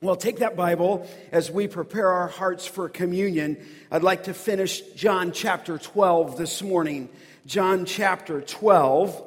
Well, take that Bible as we prepare our hearts for communion. I'd like to finish John chapter 12 this morning. John chapter 12.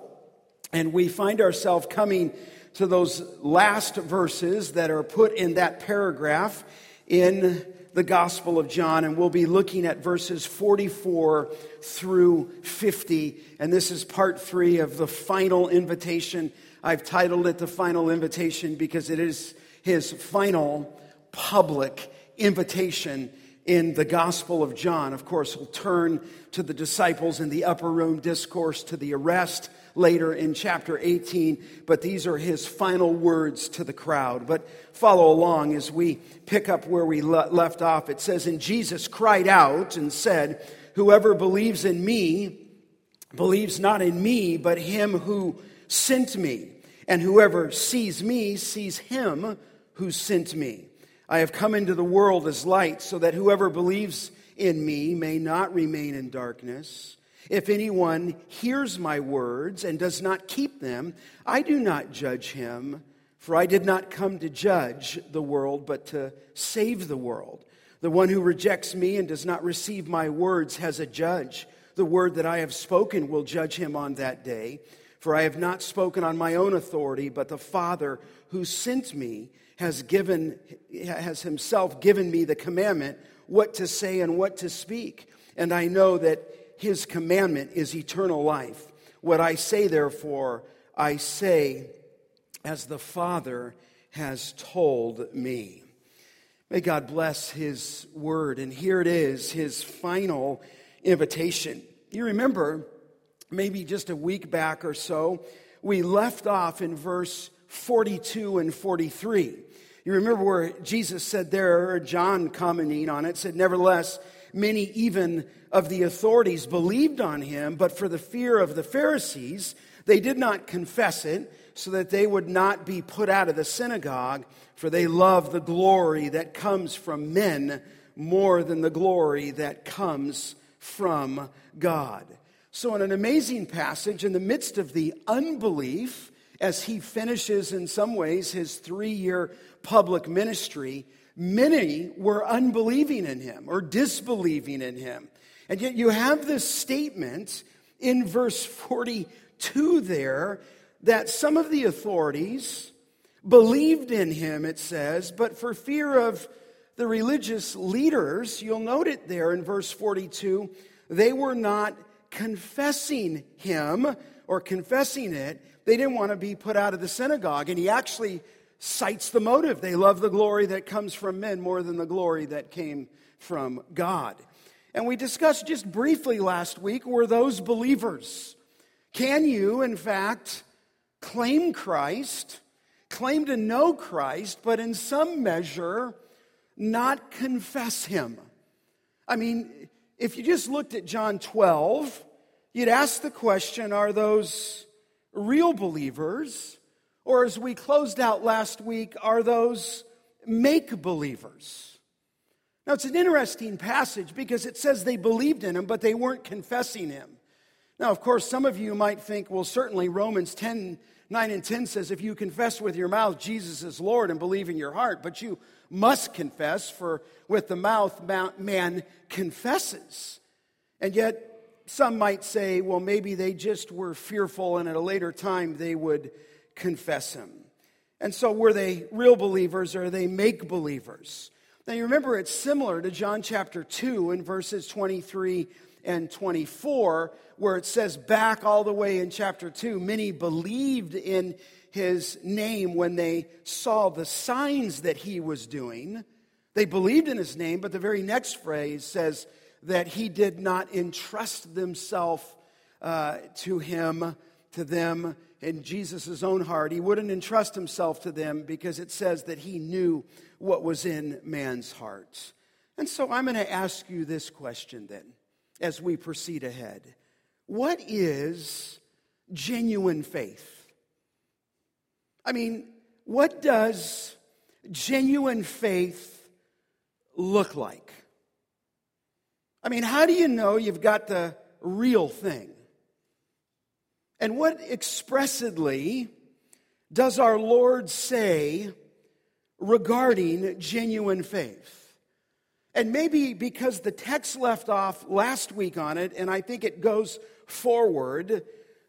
And we find ourselves coming to those last verses that are put in that paragraph in the Gospel of John. And we'll be looking at verses 44 through 50. And this is part three of the final invitation. I've titled it the final invitation because it is his final public invitation in the Gospel of John. Of course, he'll turn to the disciples in the upper room discourse, to the arrest later in chapter 18, but these are his final words to the crowd. But follow along as we pick up where we left off. It says, And Jesus cried out and said, Whoever believes in me believes not in me, but him who sent me. And whoever sees me sees him who sent me. I have come into the world as light, so that whoever believes in me may not remain in darkness. If anyone hears my words and does not keep them, I do not judge him, for I did not come to judge the world, but to save the world. The one who rejects me and does not receive my words has a judge. The word that I have spoken will judge him on that day. For I have not spoken on my own authority, but the Father who sent me has given has himself given me the commandment what to say and what to speak. And I know that his commandment is eternal life. What I say, therefore, I say as the Father has told me. May God bless his word. And here it is, his final invitation. You remember, maybe just a week back or so, we left off in verse 42 and 43. You remember where Jesus said there, John commenting on it, said, Nevertheless, many even of the authorities believed on him, but for the fear of the Pharisees, they did not confess it, so that they would not be put out of the synagogue, for they love the glory that comes from men more than the glory that comes from God. So, in an amazing passage, in the midst of the unbelief, as he finishes in some ways his three year public ministry, many were unbelieving in him or disbelieving in him. And yet you have this statement in verse 42 there that some of the authorities believed in him, it says, but for fear of the religious leaders, you'll note it there in verse 42, they were not confessing him or confessing it. They didn't want to be put out of the synagogue. And he actually cites the motive. They love the glory that comes from men more than the glory that came from God. And we discussed just briefly last week were those believers. Can you, in fact, claim Christ, claim to know Christ, but in some measure not confess him? I mean, if you just looked at John 12, you'd ask the question are those real believers? Or as we closed out last week, are those make believers? Now, it's an interesting passage because it says they believed in him, but they weren't confessing him. Now, of course, some of you might think, well, certainly Romans 10 9 and 10 says, if you confess with your mouth Jesus is Lord and believe in your heart, but you must confess, for with the mouth man confesses. And yet, some might say, well, maybe they just were fearful and at a later time they would confess him. And so, were they real believers or they make believers? Now, you remember it's similar to John chapter 2 in verses 23 and 24, where it says back all the way in chapter 2 many believed in his name when they saw the signs that he was doing. They believed in his name, but the very next phrase says that he did not entrust themselves uh, to him, to them in Jesus' own heart. He wouldn't entrust himself to them because it says that he knew what was in man's heart. And so I'm going to ask you this question then as we proceed ahead. What is genuine faith? I mean, what does genuine faith look like? I mean, how do you know you've got the real thing? And what expressly does our Lord say regarding genuine faith. And maybe because the text left off last week on it, and I think it goes forward,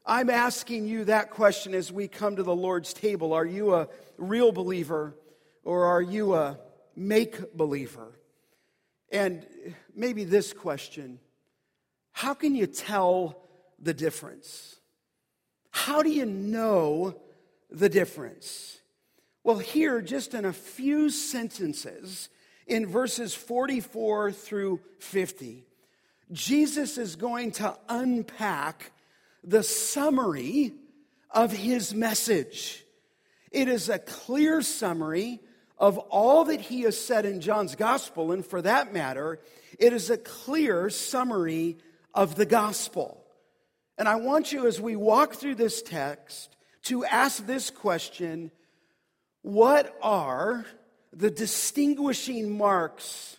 I'm asking you that question as we come to the Lord's table. Are you a real believer or are you a make believer? And maybe this question How can you tell the difference? How do you know the difference? Well, here, just in a few sentences, in verses 44 through 50, Jesus is going to unpack the summary of his message. It is a clear summary of all that he has said in John's gospel, and for that matter, it is a clear summary of the gospel. And I want you, as we walk through this text, to ask this question What are the distinguishing marks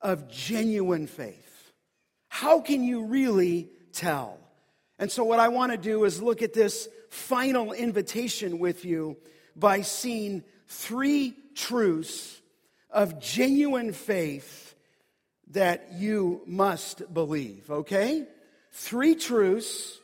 of genuine faith? How can you really tell? And so, what I want to do is look at this final invitation with you by seeing three truths of genuine faith that you must believe, okay? Three truths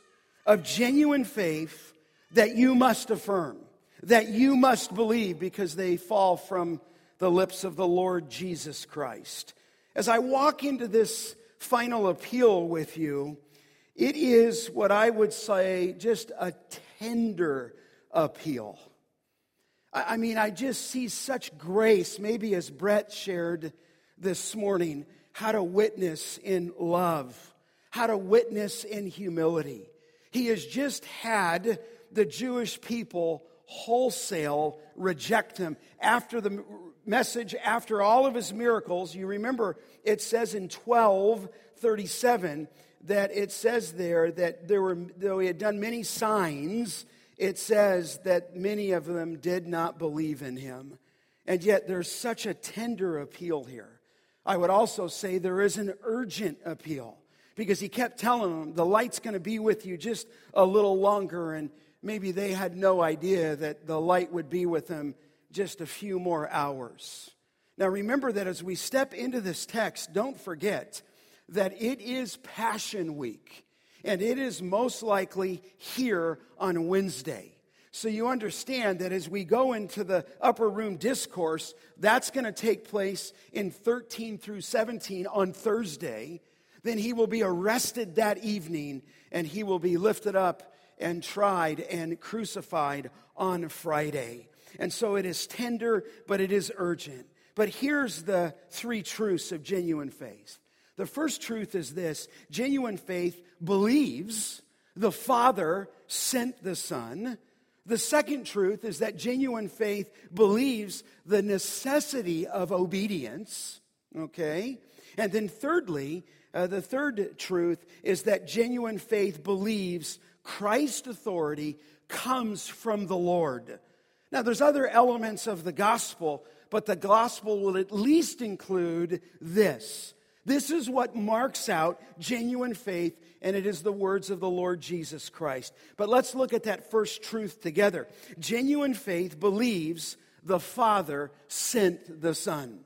of genuine faith that you must affirm, that you must believe because they fall from the lips of the Lord Jesus Christ. As I walk into this final appeal with you, it is what I would say just a tender appeal. I mean, I just see such grace, maybe as Brett shared this morning, how to witness in love, how to witness in humility. He has just had the Jewish people wholesale reject him after the message, after all of his miracles. You remember it says in 1237 that it says there that there were, though he had done many signs, it says that many of them did not believe in him. And yet there's such a tender appeal here. I would also say there is an urgent appeal because he kept telling them the light's going to be with you just a little longer. And maybe they had no idea that the light would be with them just a few more hours. Now remember that as we step into this text, don't forget that it is Passion Week, and it is most likely here on Wednesday. So you understand that as we go into the upper room discourse, that's going to take place in 13 through 17 on Thursday. Then he will be arrested that evening, and he will be lifted up and tried and crucified on Friday. And so it is tender, but it is urgent. But here's the three truths of genuine faith the first truth is this genuine faith believes the Father sent the Son. The second truth is that genuine faith believes the necessity of obedience. Okay? And then, thirdly, uh, the third truth is that genuine faith believes Christ's authority comes from the Lord. Now, there's other elements of the gospel, but the gospel will at least include this this is what marks out genuine faith, and it is the words of the Lord Jesus Christ. But let's look at that first truth together. Genuine faith believes the Father sent the Son.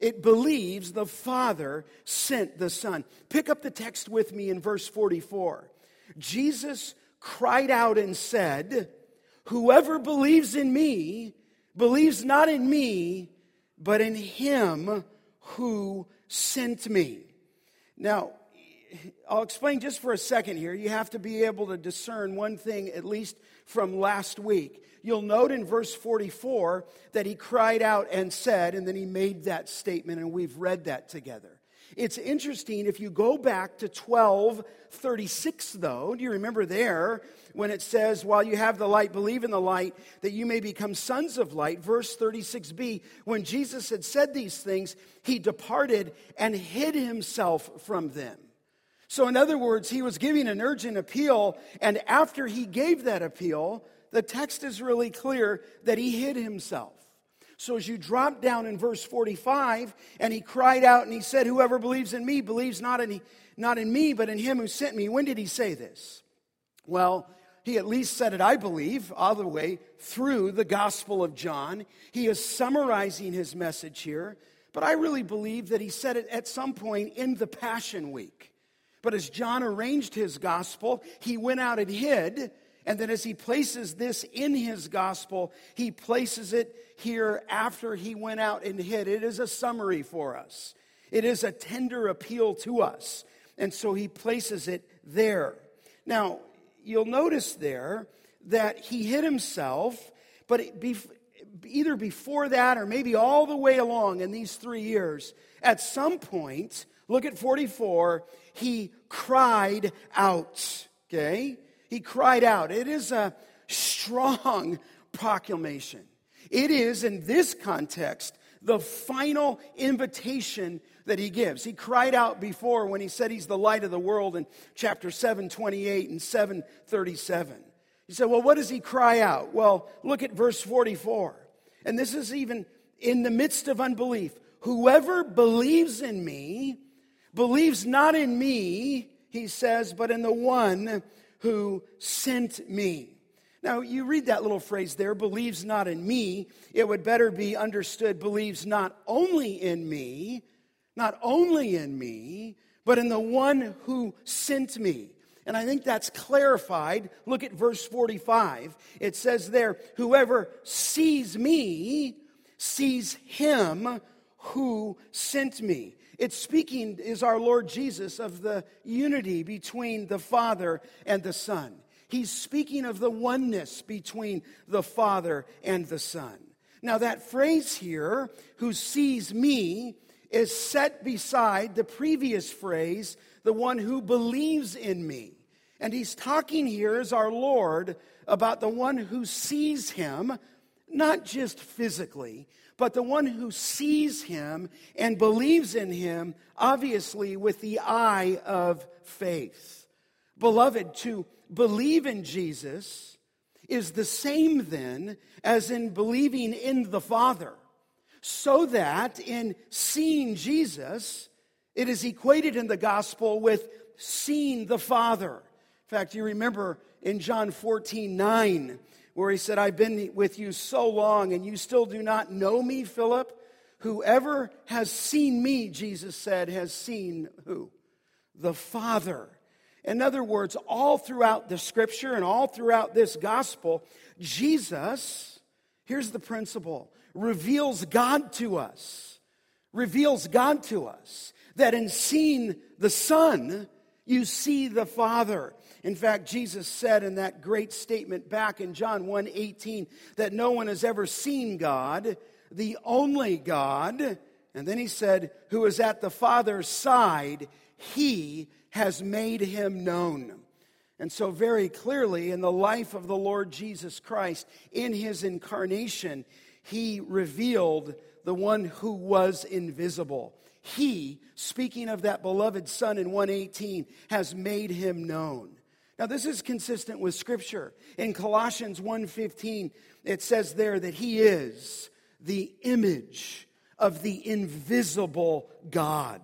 It believes the Father sent the Son. Pick up the text with me in verse 44. Jesus cried out and said, Whoever believes in me believes not in me, but in him who sent me. Now, I'll explain just for a second here. You have to be able to discern one thing, at least from last week. You'll note in verse 44 that he cried out and said, and then he made that statement, and we've read that together. It's interesting if you go back to 1236, though. Do you remember there when it says, While you have the light, believe in the light, that you may become sons of light? Verse 36b, when Jesus had said these things, he departed and hid himself from them. So, in other words, he was giving an urgent appeal, and after he gave that appeal, the text is really clear that he hid himself. So as you drop down in verse 45, and he cried out and he said, Whoever believes in me believes not in, not in me, but in him who sent me. When did he say this? Well, he at least said it, I believe, all the way through the Gospel of John. He is summarizing his message here, but I really believe that he said it at some point in the Passion Week. But as John arranged his gospel, he went out and hid. And then as he places this in his gospel, he places it here after he went out and hid. It is a summary for us, it is a tender appeal to us. And so he places it there. Now, you'll notice there that he hid himself, but either before that or maybe all the way along in these three years, at some point, look at 44, he cried out. Okay? He cried out. It is a strong proclamation. It is, in this context, the final invitation that he gives. He cried out before when he said he's the light of the world in chapter 7, 28 and 7, 37. You said, well, what does he cry out? Well, look at verse 44. And this is even in the midst of unbelief. Whoever believes in me believes not in me, he says, but in the one who sent me. Now, you read that little phrase there, believes not in me. It would better be understood, believes not only in me, not only in me, but in the one who sent me. And I think that's clarified. Look at verse 45. It says there, Whoever sees me sees him who sent me. It's speaking, is our Lord Jesus, of the unity between the Father and the Son. He's speaking of the oneness between the Father and the Son. Now, that phrase here, who sees me, is set beside the previous phrase, the one who believes in me. And he's talking here as our Lord about the one who sees him, not just physically, but the one who sees him and believes in him, obviously with the eye of faith. Beloved, to believe in Jesus is the same then as in believing in the Father so that in seeing Jesus, it is equated in the gospel with seeing the Father. In fact, you remember in John 14 9, where he said, I've been with you so long and you still do not know me, Philip? Whoever has seen me, Jesus said, has seen who? The Father. In other words, all throughout the scripture and all throughout this gospel, Jesus, here's the principle reveals God to us. Reveals God to us. That in seeing the Son, you see the Father. In fact, Jesus said in that great statement back in John 1 18 that no one has ever seen God, the only God. And then he said, who is at the Father's side, he has made him known. And so, very clearly, in the life of the Lord Jesus Christ, in his incarnation, he revealed the one who was invisible. He, speaking of that beloved Son in 118, has made him known. Now this is consistent with scripture. In Colossians 1:15, it says there that he is the image of the invisible God.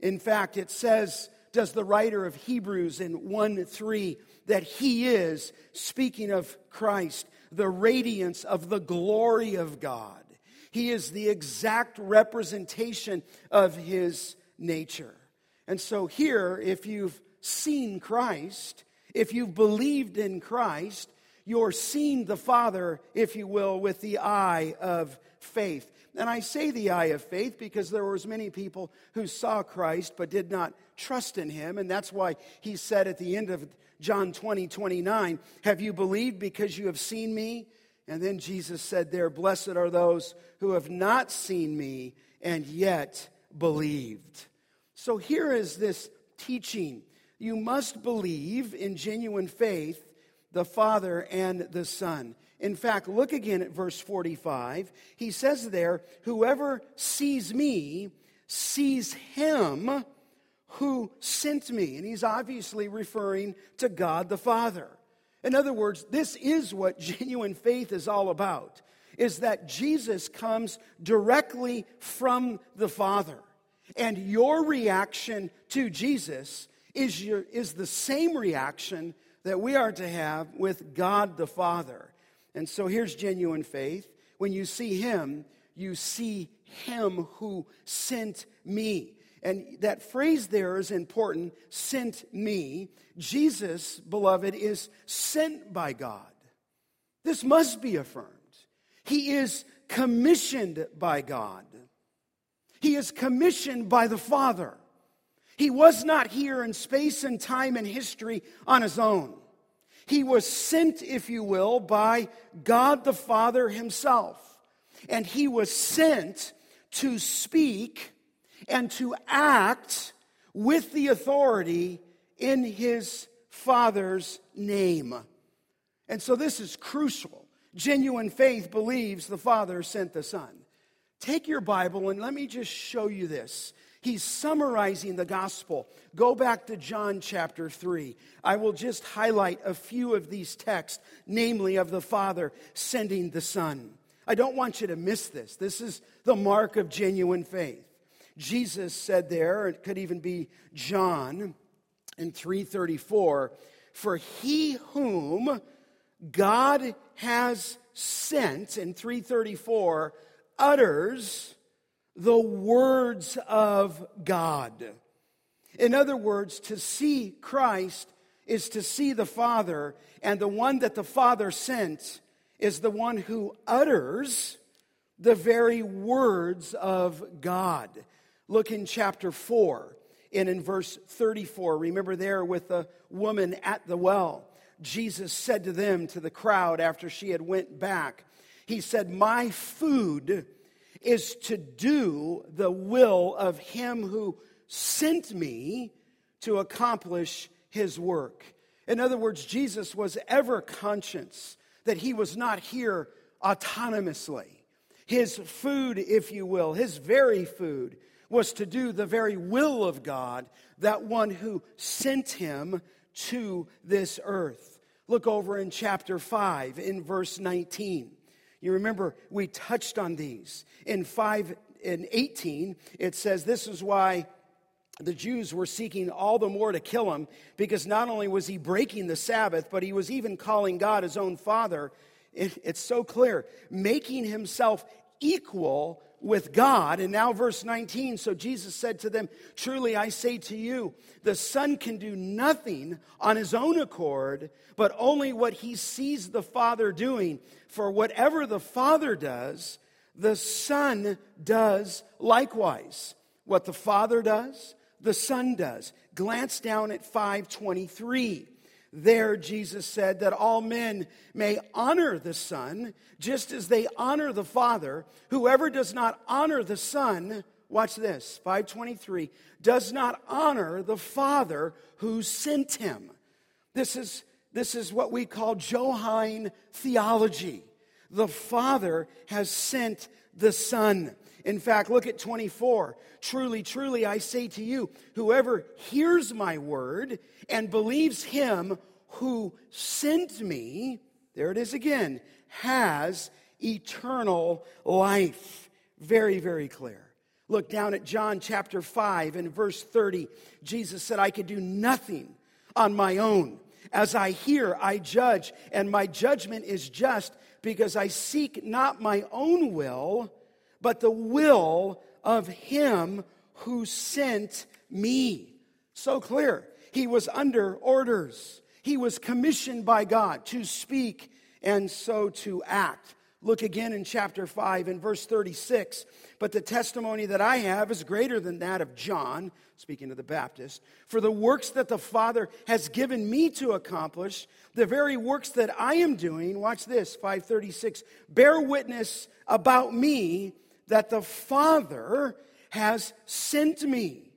In fact, it says does the writer of Hebrews in 1 3 that he is, speaking of Christ, the radiance of the glory of God. He is the exact representation of his nature. And so, here, if you've seen Christ, if you've believed in Christ, you're seeing the Father, if you will, with the eye of faith. And I say the eye of faith because there was many people who saw Christ but did not trust in him. And that's why he said at the end of John 20, 29, Have you believed because you have seen me? And then Jesus said there, Blessed are those who have not seen me and yet believed. So here is this teaching. You must believe in genuine faith the Father and the Son. In fact, look again at verse 45. He says there, Whoever sees me sees him who sent me. And he's obviously referring to God the Father. In other words, this is what genuine faith is all about. Is that Jesus comes directly from the Father. And your reaction to Jesus is, your, is the same reaction that we are to have with God the Father. And so here's genuine faith. When you see Him, you see Him who sent me. And that phrase there is important sent me. Jesus, beloved, is sent by God. This must be affirmed. He is commissioned by God, He is commissioned by the Father. He was not here in space and time and history on his own. He was sent, if you will, by God the Father himself. And he was sent to speak and to act with the authority in his Father's name. And so this is crucial. Genuine faith believes the Father sent the Son. Take your Bible and let me just show you this. He's summarizing the gospel. Go back to John chapter 3. I will just highlight a few of these texts, namely of the Father sending the Son. I don't want you to miss this. This is the mark of genuine faith. Jesus said there, it could even be John in 334, for he whom God has sent in 334 utters the words of God. In other words, to see Christ is to see the Father, and the one that the Father sent is the one who utters the very words of God. Look in chapter 4 and in verse 34. Remember there with the woman at the well. Jesus said to them, to the crowd, after she had went back, He said, My food is to do the will of him who sent me to accomplish his work. In other words, Jesus was ever conscious that he was not here autonomously. His food, if you will, his very food, was to do the very will of God, that one who sent him to this earth. Look over in chapter 5, in verse 19. You remember we touched on these. In 5 and 18, it says, This is why the Jews were seeking all the more to kill him, because not only was he breaking the Sabbath, but he was even calling God his own Father. it's so clear, making himself equal with God. And now, verse 19 so Jesus said to them, Truly I say to you, the Son can do nothing on his own accord, but only what he sees the Father doing. For whatever the Father does, the Son does likewise. What the Father does, the Son does. Glance down at 523. There, Jesus said that all men may honor the Son just as they honor the Father. Whoever does not honor the Son, watch this, 523, does not honor the Father who sent him. This is, this is what we call Johannine theology. The Father has sent the Son. In fact, look at 24. Truly, truly, I say to you, whoever hears my word and believes him who sent me, there it is again, has eternal life. Very, very clear. Look down at John chapter 5 and verse 30. Jesus said, I could do nothing on my own. As I hear, I judge, and my judgment is just because I seek not my own will but the will of him who sent me. So clear. He was under orders. He was commissioned by God to speak and so to act. Look again in chapter 5 in verse 36. But the testimony that I have is greater than that of John, speaking to the Baptist. For the works that the Father has given me to accomplish, the very works that I am doing, watch this, 536, bear witness about me that the Father has sent me.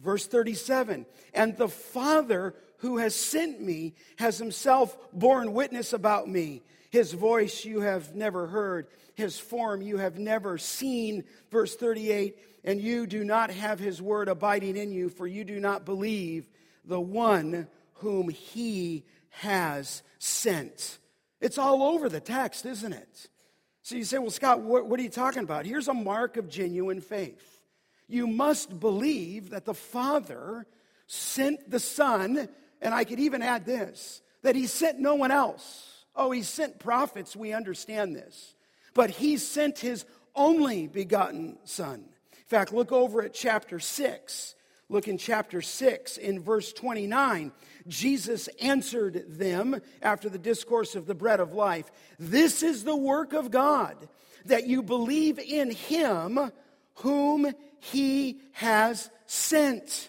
Verse 37 And the Father who has sent me has himself borne witness about me. His voice you have never heard, his form you have never seen. Verse 38 And you do not have his word abiding in you, for you do not believe the one whom he has sent. It's all over the text, isn't it? So you say, well, Scott, what, what, are you talking about? Here's a mark of genuine faith. You must believe that the Father sent the Son, and I could even add this that he sent no one else. Oh, he sent prophets, we understand this. But he sent his only begotten Son. In fact, look over at chapter 6. Look in chapter 6 in verse 29. Jesus answered them after the discourse of the bread of life This is the work of God, that you believe in him whom he has sent.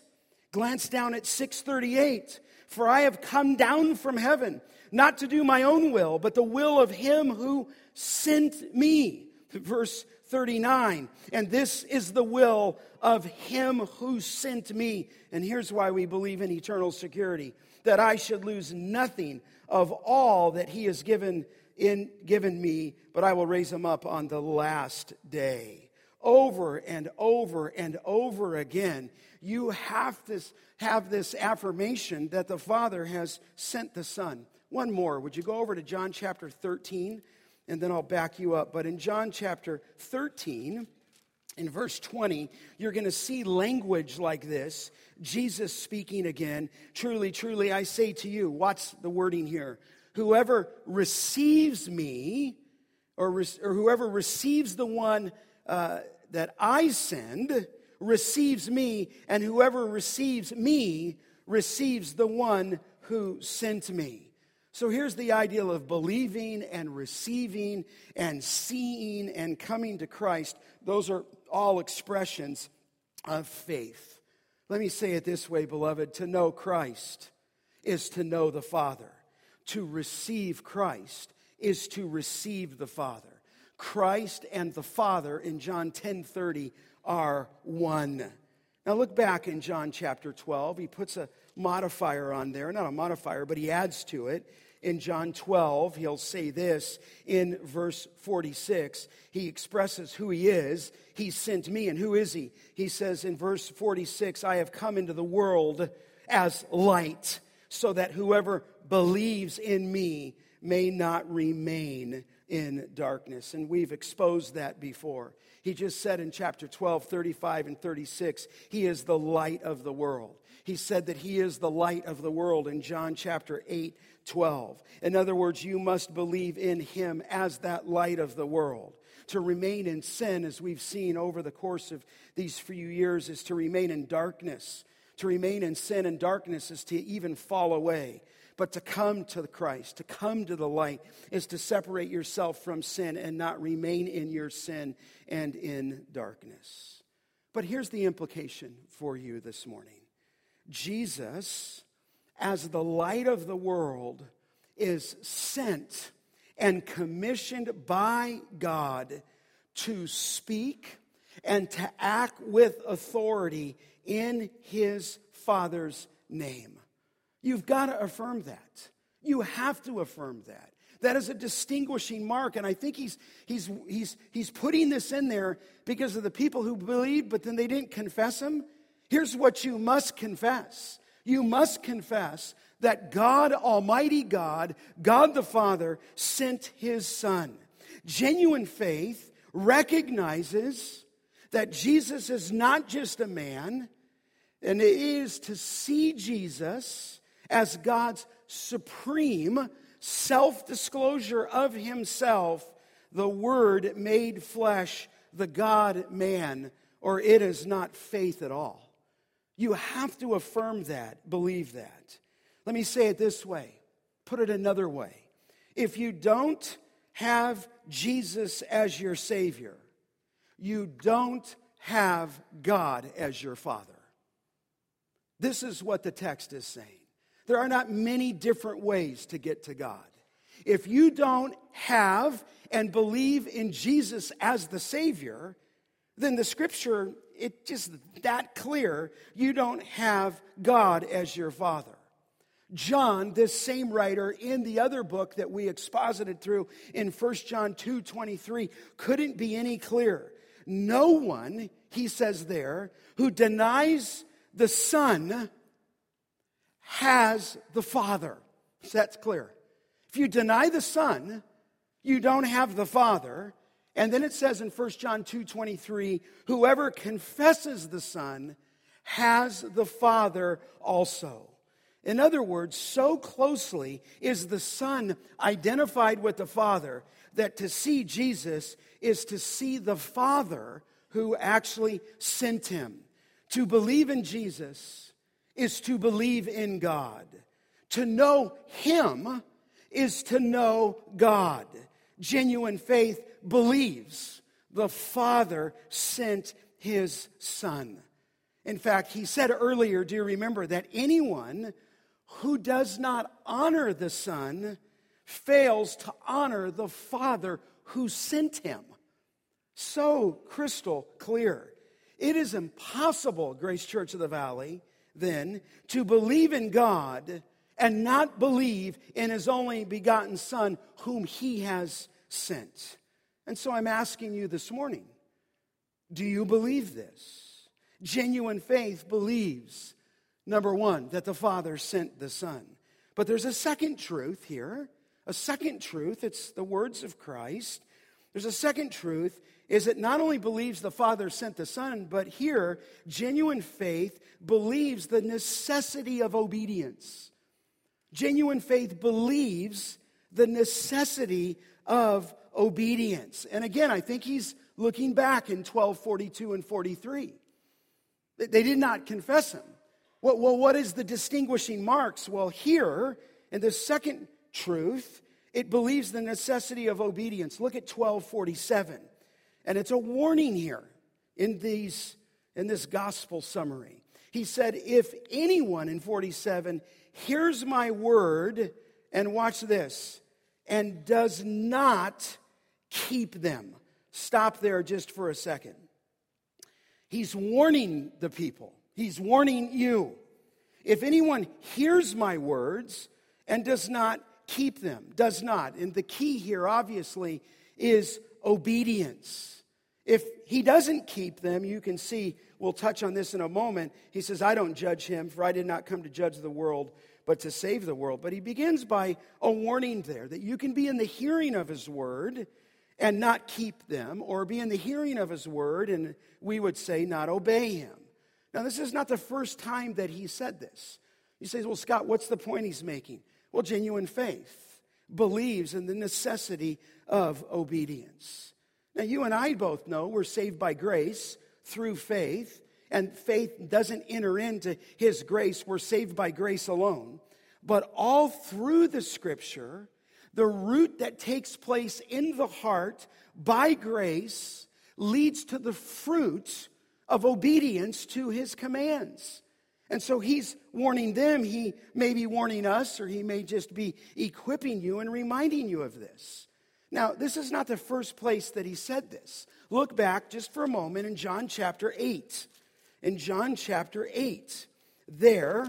Glance down at 638. For I have come down from heaven, not to do my own will, but the will of him who sent me. Verse 39. And this is the will of him who sent me. And here's why we believe in eternal security that I should lose nothing of all that he has given, in, given me, but I will raise him up on the last day. Over and over and over again, you have to have this affirmation that the Father has sent the Son. One more. Would you go over to John chapter 13? And then I'll back you up. But in John chapter 13, in verse 20, you're going to see language like this. Jesus speaking again. Truly, truly, I say to you, what's the wording here? Whoever receives me, or, or whoever receives the one uh, that I send, receives me, and whoever receives me receives the one who sent me. So here's the ideal of believing and receiving and seeing and coming to Christ. Those are all expressions of faith. Let me say it this way, beloved to know Christ is to know the Father, to receive Christ is to receive the Father. Christ and the Father in John 10 30 are one. Now look back in John chapter 12. He puts a modifier on there, not a modifier, but he adds to it. In John 12, he'll say this in verse 46. He expresses who he is. He sent me. And who is he? He says in verse 46 I have come into the world as light, so that whoever believes in me may not remain in darkness. And we've exposed that before. He just said in chapter 12, 35 and 36, He is the light of the world. He said that He is the light of the world in John chapter 8, 12. In other words, you must believe in Him as that light of the world. To remain in sin, as we've seen over the course of these few years, is to remain in darkness. To remain in sin and darkness is to even fall away. But to come to Christ, to come to the light, is to separate yourself from sin and not remain in your sin and in darkness. But here's the implication for you this morning Jesus, as the light of the world, is sent and commissioned by God to speak and to act with authority in his Father's name. You've got to affirm that. You have to affirm that. That is a distinguishing mark. And I think he's, he's, he's, he's putting this in there because of the people who believed, but then they didn't confess him. Here's what you must confess you must confess that God, Almighty God, God the Father, sent his Son. Genuine faith recognizes that Jesus is not just a man, and it is to see Jesus as God's supreme self disclosure of himself, the Word made flesh, the God man, or it is not faith at all. You have to affirm that, believe that. Let me say it this way, put it another way. If you don't have Jesus as your Savior, you don't have God as your Father. This is what the text is saying. There are not many different ways to get to God. If you don't have and believe in Jesus as the Savior, then the scripture, it just that clear. You don't have God as your Father. John, this same writer in the other book that we exposited through in 1 John 2 23, couldn't be any clearer. No one, he says there, who denies the Son has the Father. So that's clear. If you deny the Son, you don't have the Father. And then it says in 1 John 2 23, whoever confesses the Son has the Father also. In other words, so closely is the Son identified with the Father that to see Jesus is to see the Father who actually sent him. To believe in Jesus is to believe in God. To know Him is to know God. Genuine faith believes the Father sent His Son. In fact, he said earlier, do you remember, that anyone who does not honor the Son fails to honor the Father who sent him. So crystal clear. It is impossible, Grace Church of the Valley, then, to believe in God and not believe in his only begotten Son, whom he has sent. And so I'm asking you this morning do you believe this? Genuine faith believes, number one, that the Father sent the Son. But there's a second truth here, a second truth. It's the words of Christ. There's a second truth is it not only believes the Father sent the Son, but here, genuine faith believes the necessity of obedience. Genuine faith believes the necessity of obedience. And again, I think he's looking back in 1242 and 43. They did not confess him. Well, what is the distinguishing marks? Well, here, in the second truth, it believes the necessity of obedience. Look at 1247. And it's a warning here in, these, in this gospel summary. He said, If anyone in 47 hears my word, and watch this, and does not keep them. Stop there just for a second. He's warning the people, he's warning you. If anyone hears my words and does not keep them, does not, and the key here obviously is obedience. If he doesn't keep them, you can see, we'll touch on this in a moment. He says, I don't judge him, for I did not come to judge the world, but to save the world. But he begins by a warning there that you can be in the hearing of his word and not keep them, or be in the hearing of his word and we would say not obey him. Now, this is not the first time that he said this. He says, Well, Scott, what's the point he's making? Well, genuine faith believes in the necessity of obedience. Now, you and I both know we're saved by grace through faith, and faith doesn't enter into his grace. We're saved by grace alone. But all through the scripture, the root that takes place in the heart by grace leads to the fruit of obedience to his commands. And so he's warning them. He may be warning us, or he may just be equipping you and reminding you of this. Now, this is not the first place that he said this. Look back just for a moment in John chapter 8. In John chapter 8, there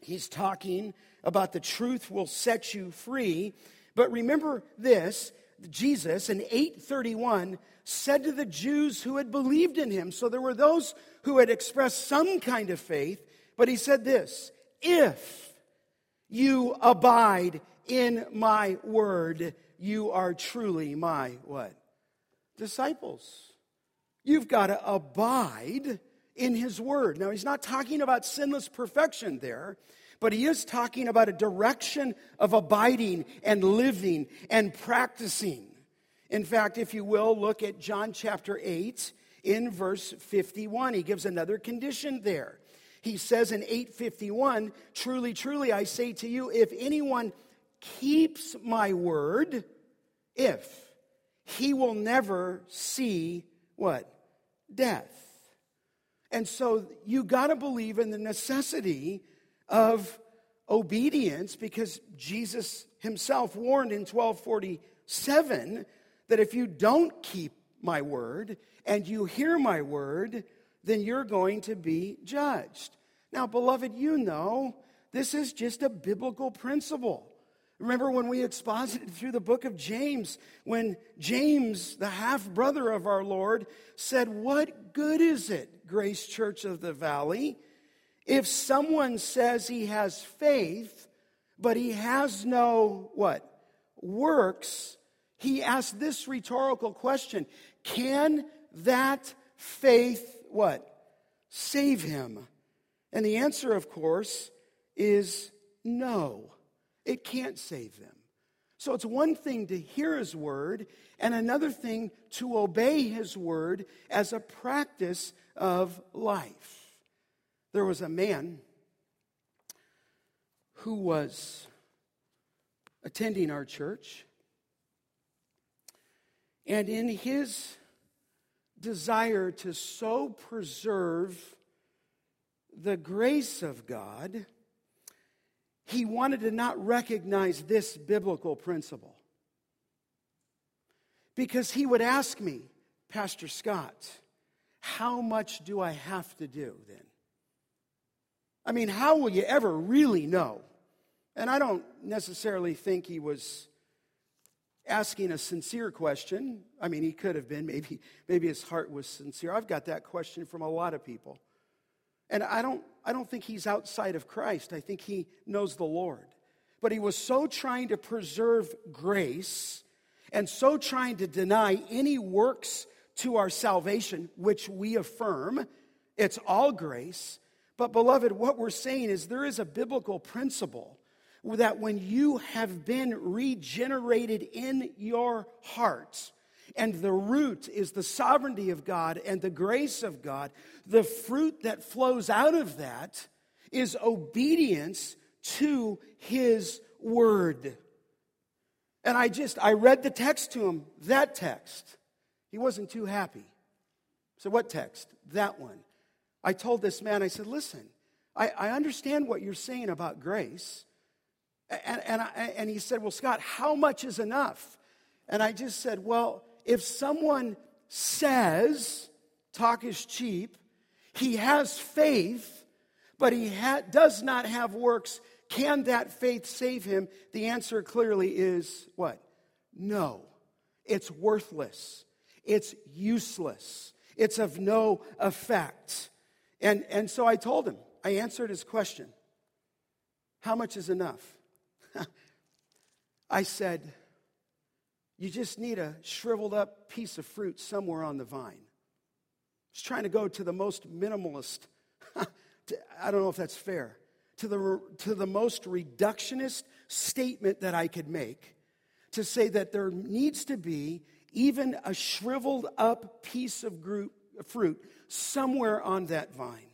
he's talking about the truth will set you free. But remember this Jesus in 831 said to the Jews who had believed in him, so there were those who had expressed some kind of faith, but he said this if you abide in my word, you are truly my what? Disciples. You've got to abide in his word. Now, he's not talking about sinless perfection there, but he is talking about a direction of abiding and living and practicing. In fact, if you will, look at John chapter 8 in verse 51. He gives another condition there. He says in 851, Truly, truly, I say to you, if anyone keeps my word, if, he will never see what? Death. And so you got to believe in the necessity of obedience because Jesus himself warned in 1247 that if you don't keep my word and you hear my word, then you're going to be judged. Now, beloved, you know this is just a biblical principle. Remember when we exposited through the book of James, when James, the half brother of our Lord, said, What good is it, Grace Church of the Valley, if someone says he has faith, but he has no what? Works, he asks this rhetorical question Can that faith what? Save him. And the answer, of course, is no. It can't save them. So it's one thing to hear his word, and another thing to obey his word as a practice of life. There was a man who was attending our church, and in his desire to so preserve the grace of God, he wanted to not recognize this biblical principle. Because he would ask me, Pastor Scott, how much do I have to do then? I mean, how will you ever really know? And I don't necessarily think he was asking a sincere question. I mean, he could have been. Maybe, maybe his heart was sincere. I've got that question from a lot of people. And I don't, I don't think he's outside of Christ. I think he knows the Lord. But he was so trying to preserve grace and so trying to deny any works to our salvation, which we affirm. It's all grace. But, beloved, what we're saying is there is a biblical principle that when you have been regenerated in your heart, and the root is the sovereignty of God and the grace of God, the fruit that flows out of that is obedience to His word. And I just, I read the text to him, that text. He wasn't too happy. So, what text? That one. I told this man, I said, listen, I, I understand what you're saying about grace. And, and, I, and he said, well, Scott, how much is enough? And I just said, well, if someone says, talk is cheap, he has faith, but he ha- does not have works, can that faith save him? The answer clearly is what? No. It's worthless. It's useless. It's of no effect. And, and so I told him, I answered his question How much is enough? I said, You just need a shriveled up piece of fruit somewhere on the vine. I was trying to go to the most minimalist, I don't know if that's fair, to the, to the most reductionist statement that I could make to say that there needs to be even a shriveled up piece of fruit somewhere on that vine.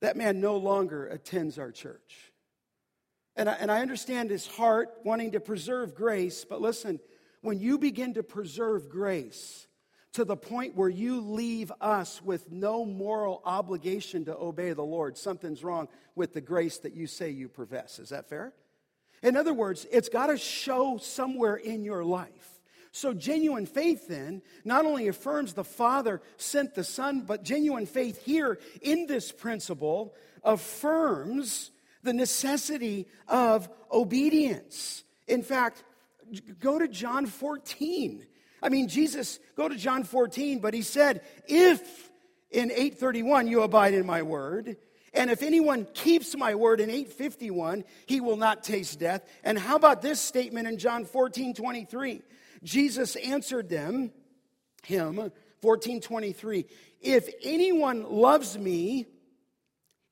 That man no longer attends our church. And I, and I understand his heart wanting to preserve grace, but listen, when you begin to preserve grace to the point where you leave us with no moral obligation to obey the Lord, something's wrong with the grace that you say you profess. Is that fair? In other words, it's got to show somewhere in your life. So, genuine faith then not only affirms the Father sent the Son, but genuine faith here in this principle affirms the necessity of obedience. In fact, go to John 14. I mean, Jesus, go to John 14, but he said, if in 831 you abide in my word, and if anyone keeps my word in 851, he will not taste death. And how about this statement in John 14, 23? Jesus answered them, him, 1423, if anyone loves me,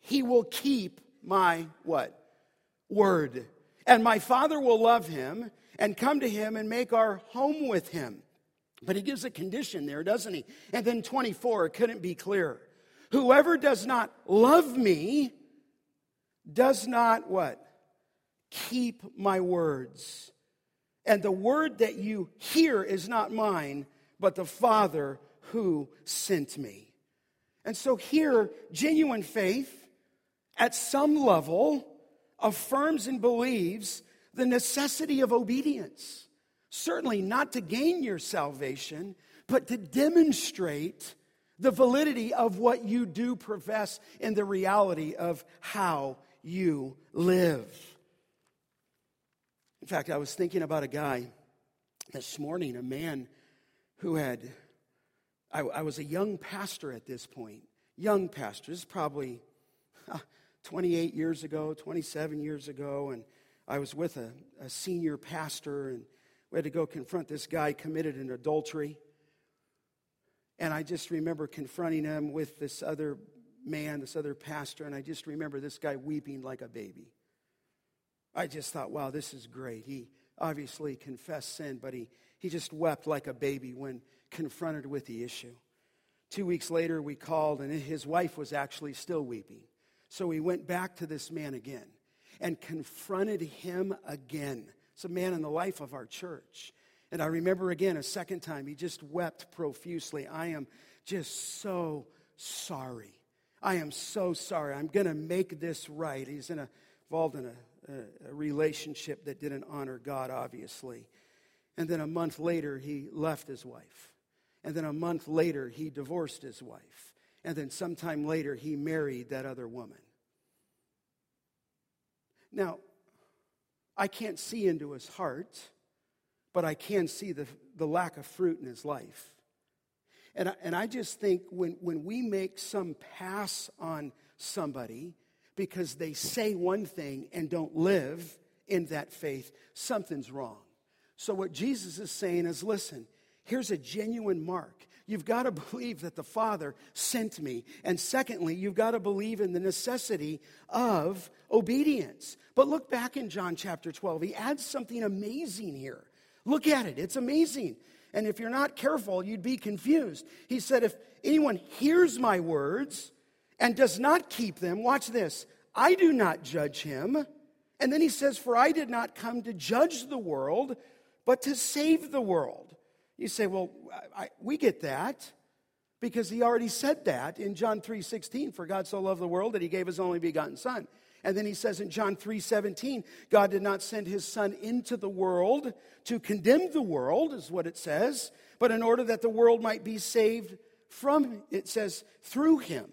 he will keep my what? Word. And my Father will love him and come to him and make our home with him. But he gives a condition there, doesn't he? And then 24, it couldn't be clearer. Whoever does not love me does not what? Keep my words. And the word that you hear is not mine, but the Father who sent me. And so here, genuine faith at some level, affirms and believes the necessity of obedience. Certainly not to gain your salvation, but to demonstrate the validity of what you do profess and the reality of how you live. In fact, I was thinking about a guy this morning, a man who had, I, I was a young pastor at this point, young pastor, this is probably 28 years ago, 27 years ago, and I was with a, a senior pastor, and we had to go confront this guy committed an adultery. And I just remember confronting him with this other man, this other pastor, and I just remember this guy weeping like a baby. I just thought, wow, this is great. He obviously confessed sin, but he, he just wept like a baby when confronted with the issue. Two weeks later, we called, and his wife was actually still weeping. So we went back to this man again and confronted him again. It's a man in the life of our church. And I remember again a second time, he just wept profusely. I am just so sorry. I am so sorry. I'm going to make this right. He's in a, involved in a a, relationship that didn't honor God, obviously. And then a month later, he left his wife. And then a month later, he divorced his wife. And then sometime later, he married that other woman. Now, I can't see into his heart, but I can see the, the lack of fruit in his life. And I, and I just think when, when we make some pass on somebody, because they say one thing and don't live in that faith, something's wrong. So, what Jesus is saying is listen, here's a genuine mark. You've got to believe that the Father sent me. And secondly, you've got to believe in the necessity of obedience. But look back in John chapter 12. He adds something amazing here. Look at it, it's amazing. And if you're not careful, you'd be confused. He said, If anyone hears my words and does not keep them, watch this, I do not judge him. And then he says, For I did not come to judge the world, but to save the world. You say, Well, I, we get that because he already said that in John 3 16, for God so loved the world that he gave his only begotten Son. And then he says in John 3 17, God did not send his Son into the world to condemn the world, is what it says, but in order that the world might be saved from, it says, through him.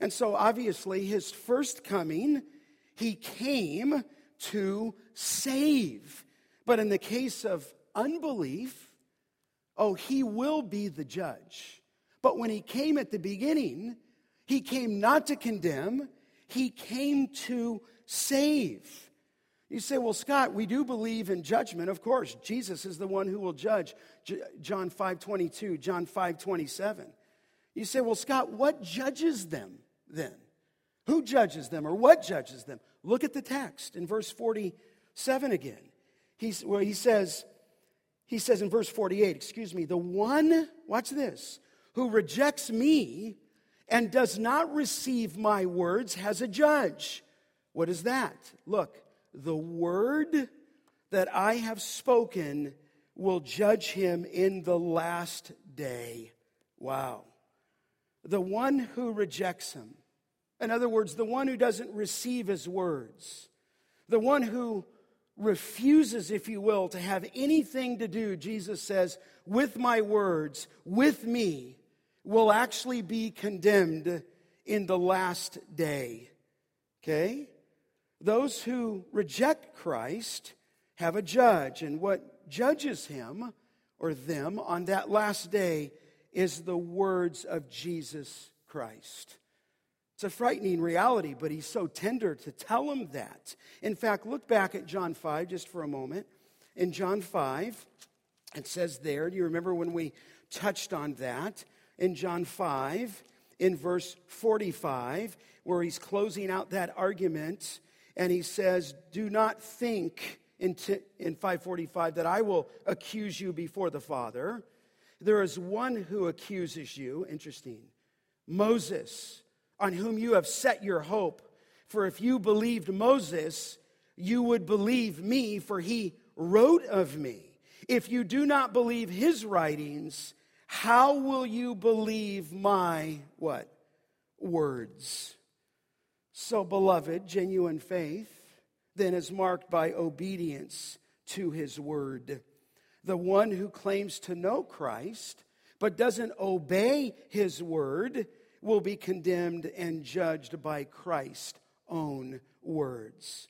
And so, obviously, his first coming, he came to save. But in the case of unbelief, oh, he will be the judge. But when he came at the beginning, he came not to condemn, he came to save. You say, well, Scott, we do believe in judgment. Of course, Jesus is the one who will judge. John 5 22, John 5 27. You say, well, Scott, what judges them then? Who judges them or what judges them? Look at the text in verse 47 again. He's, well, he says, he says in verse 48, excuse me, the one, watch this, who rejects me and does not receive my words has a judge. What is that? Look, the word that I have spoken will judge him in the last day. Wow the one who rejects him. In other words, the one who doesn't receive his words, the one who refuses, if you will, to have anything to do, Jesus says, with my words, with me, will actually be condemned in the last day. Okay? Those who reject Christ have a judge, and what judges him or them on that last day is the words of Jesus Christ. It's a frightening reality, but he's so tender to tell him that. In fact, look back at John 5 just for a moment. In John 5, it says there, do you remember when we touched on that? In John 5, in verse 45, where he's closing out that argument, and he says, Do not think in, t- in 545 that I will accuse you before the Father. There is one who accuses you, interesting, Moses, on whom you have set your hope. For if you believed Moses, you would believe me, for he wrote of me. If you do not believe his writings, how will you believe my what? Words. So, beloved, genuine faith then is marked by obedience to his word the one who claims to know Christ but doesn't obey his word will be condemned and judged by Christ's own words.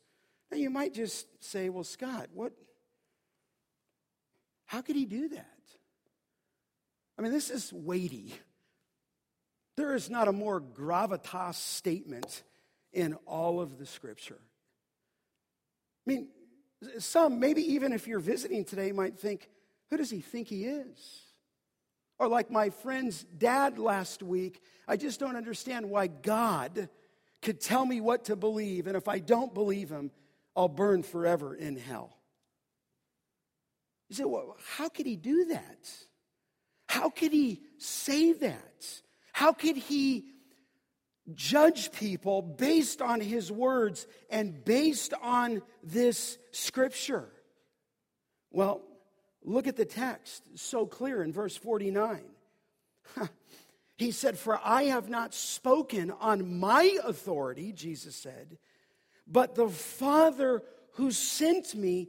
Now you might just say, well, Scott, what? How could he do that? I mean, this is weighty. There is not a more gravitas statement in all of the scripture. I mean, some, maybe even if you're visiting today, might think, who does he think he is? Or like my friend's dad last week, I just don't understand why God could tell me what to believe, and if I don't believe him, I'll burn forever in hell. You say, well, how could he do that? How could he say that? How could he judge people based on his words and based on this scripture? Well, look at the text. So clear in verse 49. he said, For I have not spoken on my authority, Jesus said, but the Father who sent me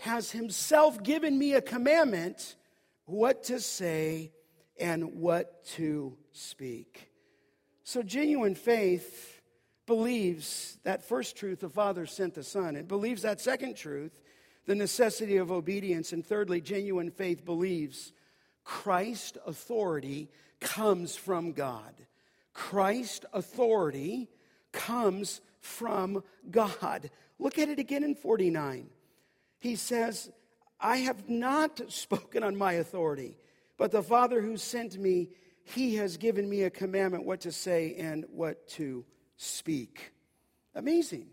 has himself given me a commandment what to say and what to speak. So, genuine faith believes that first truth the Father sent the Son. It believes that second truth, the necessity of obedience. And thirdly, genuine faith believes Christ authority comes from God. Christ authority comes from God. Look at it again in 49. He says, I have not spoken on my authority, but the Father who sent me, he has given me a commandment what to say and what to speak. Amazing.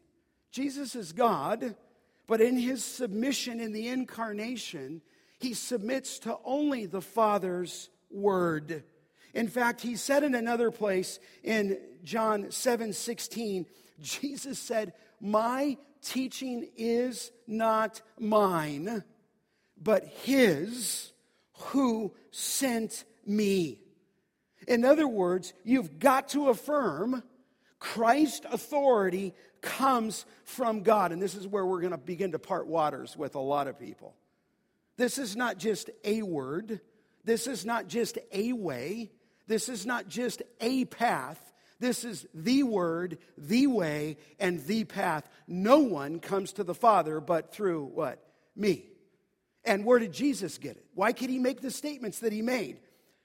Jesus is God, but in his submission in the incarnation, he submits to only the Father's word. In fact, he said in another place in John 7 16, Jesus said, My teaching is not mine, but his who sent me. In other words, you've got to affirm Christ's authority comes from God. And this is where we're going to begin to part waters with a lot of people. This is not just a word, this is not just a way, this is not just a path. This is the word, the way, and the path. No one comes to the Father but through what? Me. And where did Jesus get it? Why could he make the statements that he made?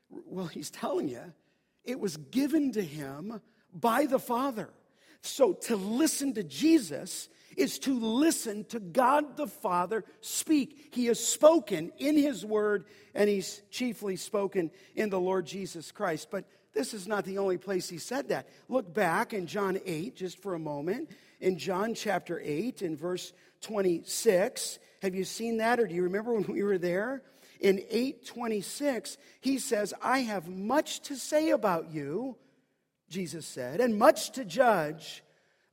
Well, he's telling you it was given to him by the Father. So to listen to Jesus is to listen to God the Father speak. He has spoken in his word, and he's chiefly spoken in the Lord Jesus Christ. But this is not the only place he said that. Look back in John 8 just for a moment. In John chapter 8, in verse 26, have you seen that or do you remember when we were there? In 826, he says, I have much to say about you, Jesus said, and much to judge,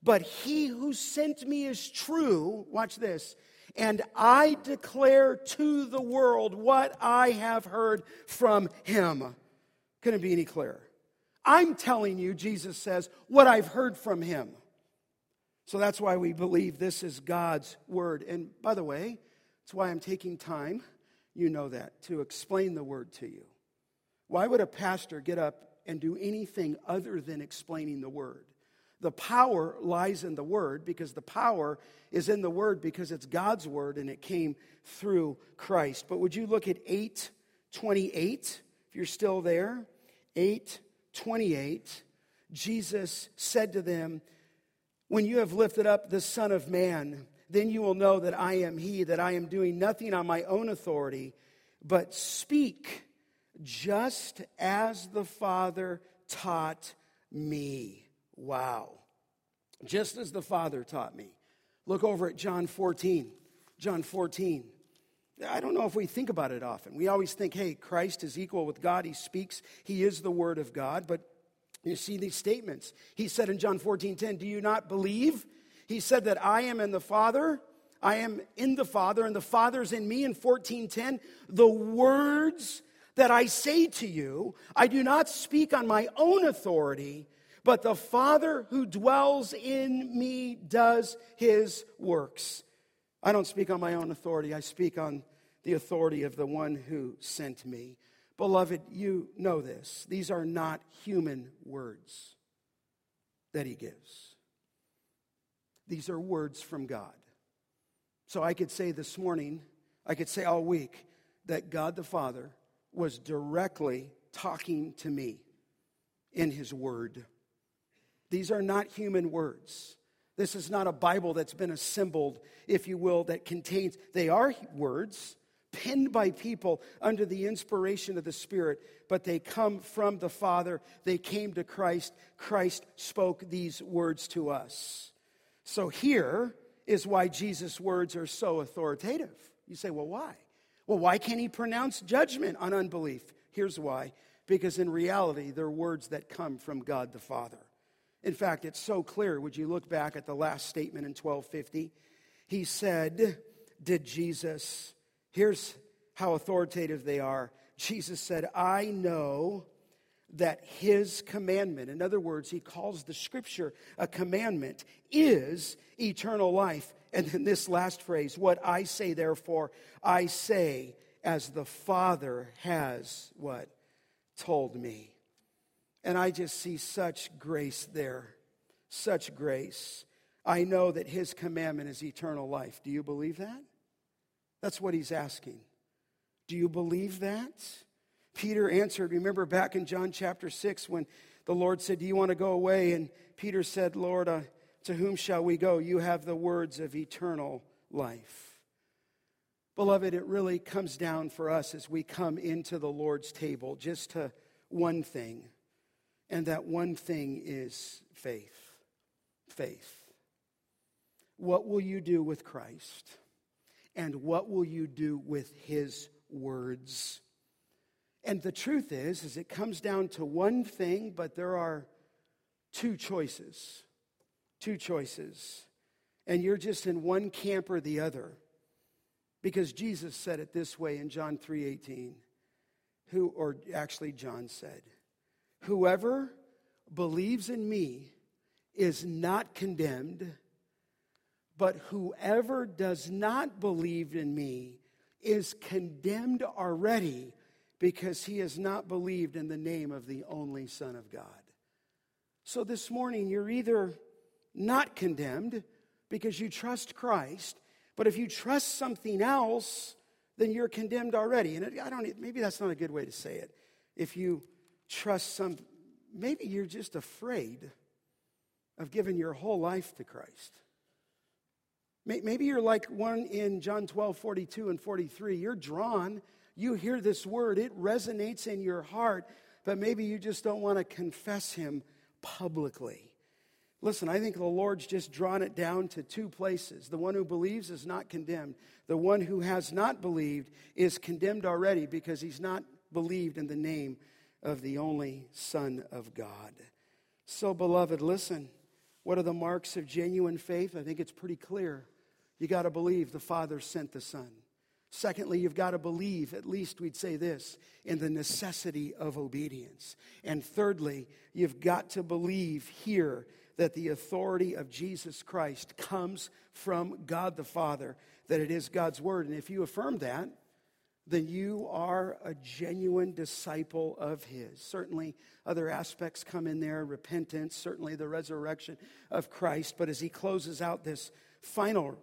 but he who sent me is true. Watch this. And I declare to the world what I have heard from him. Couldn't be any clearer. I'm telling you, Jesus says, what I've heard from him. So that's why we believe this is God's word. And by the way, that's why I'm taking time, you know that, to explain the word to you. Why would a pastor get up and do anything other than explaining the word? The power lies in the word because the power is in the word because it's God's word and it came through Christ. But would you look at 828 if you're still there? 8 28, Jesus said to them, When you have lifted up the Son of Man, then you will know that I am He, that I am doing nothing on my own authority, but speak just as the Father taught me. Wow. Just as the Father taught me. Look over at John 14. John 14. I don't know if we think about it often. We always think, hey, Christ is equal with God. He speaks, He is the Word of God. But you see these statements. He said in John 14 10, Do you not believe? He said that I am in the Father. I am in the Father, and the Father's in me in 1410. The words that I say to you, I do not speak on my own authority, but the Father who dwells in me does his works. I don't speak on my own authority, I speak on the authority of the one who sent me. Beloved, you know this. These are not human words that he gives, these are words from God. So I could say this morning, I could say all week, that God the Father was directly talking to me in his word. These are not human words. This is not a Bible that's been assembled, if you will, that contains, they are words, penned by people under the inspiration of the Spirit, but they come from the Father. They came to Christ. Christ spoke these words to us. So here is why Jesus' words are so authoritative. You say, well, why? Well, why can't he pronounce judgment on unbelief? Here's why. Because in reality, they're words that come from God the Father. In fact, it's so clear. Would you look back at the last statement in 1250? He said, Did Jesus, here's how authoritative they are. Jesus said, I know that his commandment, in other words, he calls the scripture a commandment, is eternal life. And then this last phrase, what I say, therefore, I say as the Father has what? Told me. And I just see such grace there, such grace. I know that his commandment is eternal life. Do you believe that? That's what he's asking. Do you believe that? Peter answered, remember back in John chapter 6 when the Lord said, Do you want to go away? And Peter said, Lord, uh, to whom shall we go? You have the words of eternal life. Beloved, it really comes down for us as we come into the Lord's table just to one thing, and that one thing is faith. Faith. What will you do with Christ? And what will you do with his words? And the truth is, is it comes down to one thing, but there are two choices. Two choices. And you're just in one camp or the other. Because Jesus said it this way in John 3:18. Who or actually John said, "Whoever believes in me is not condemned, but whoever does not believe in me is condemned already because he has not believed in the name of the only Son of God. So this morning, you're either not condemned because you trust Christ, but if you trust something else, then you're condemned already. And I don't, maybe that's not a good way to say it. If you trust some, maybe you're just afraid of giving your whole life to Christ. Maybe you're like one in John 12, 42 and 43. You're drawn you hear this word, it resonates in your heart, but maybe you just don't want to confess Him publicly. Listen, I think the Lord's just drawn it down to two places. The one who believes is not condemned. The one who has not believed is condemned already because he's not believed in the name of the only Son of God. So, beloved, listen. What are the marks of genuine faith? I think it's pretty clear. You got to believe the Father sent the Son. Secondly, you've got to believe, at least we'd say this, in the necessity of obedience. And thirdly, you've got to believe here that the authority of Jesus Christ comes from God the Father, that it is God's word. And if you affirm that, then you are a genuine disciple of His. Certainly, other aspects come in there repentance, certainly the resurrection of Christ. But as He closes out this final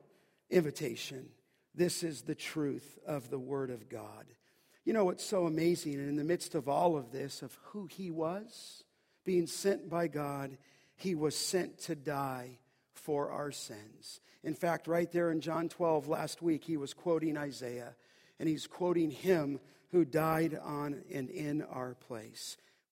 invitation, this is the truth of the Word of God. You know what's so amazing? And in the midst of all of this, of who he was, being sent by God, he was sent to die for our sins. In fact, right there in John 12 last week, he was quoting Isaiah, and he's quoting him who died on and in our place.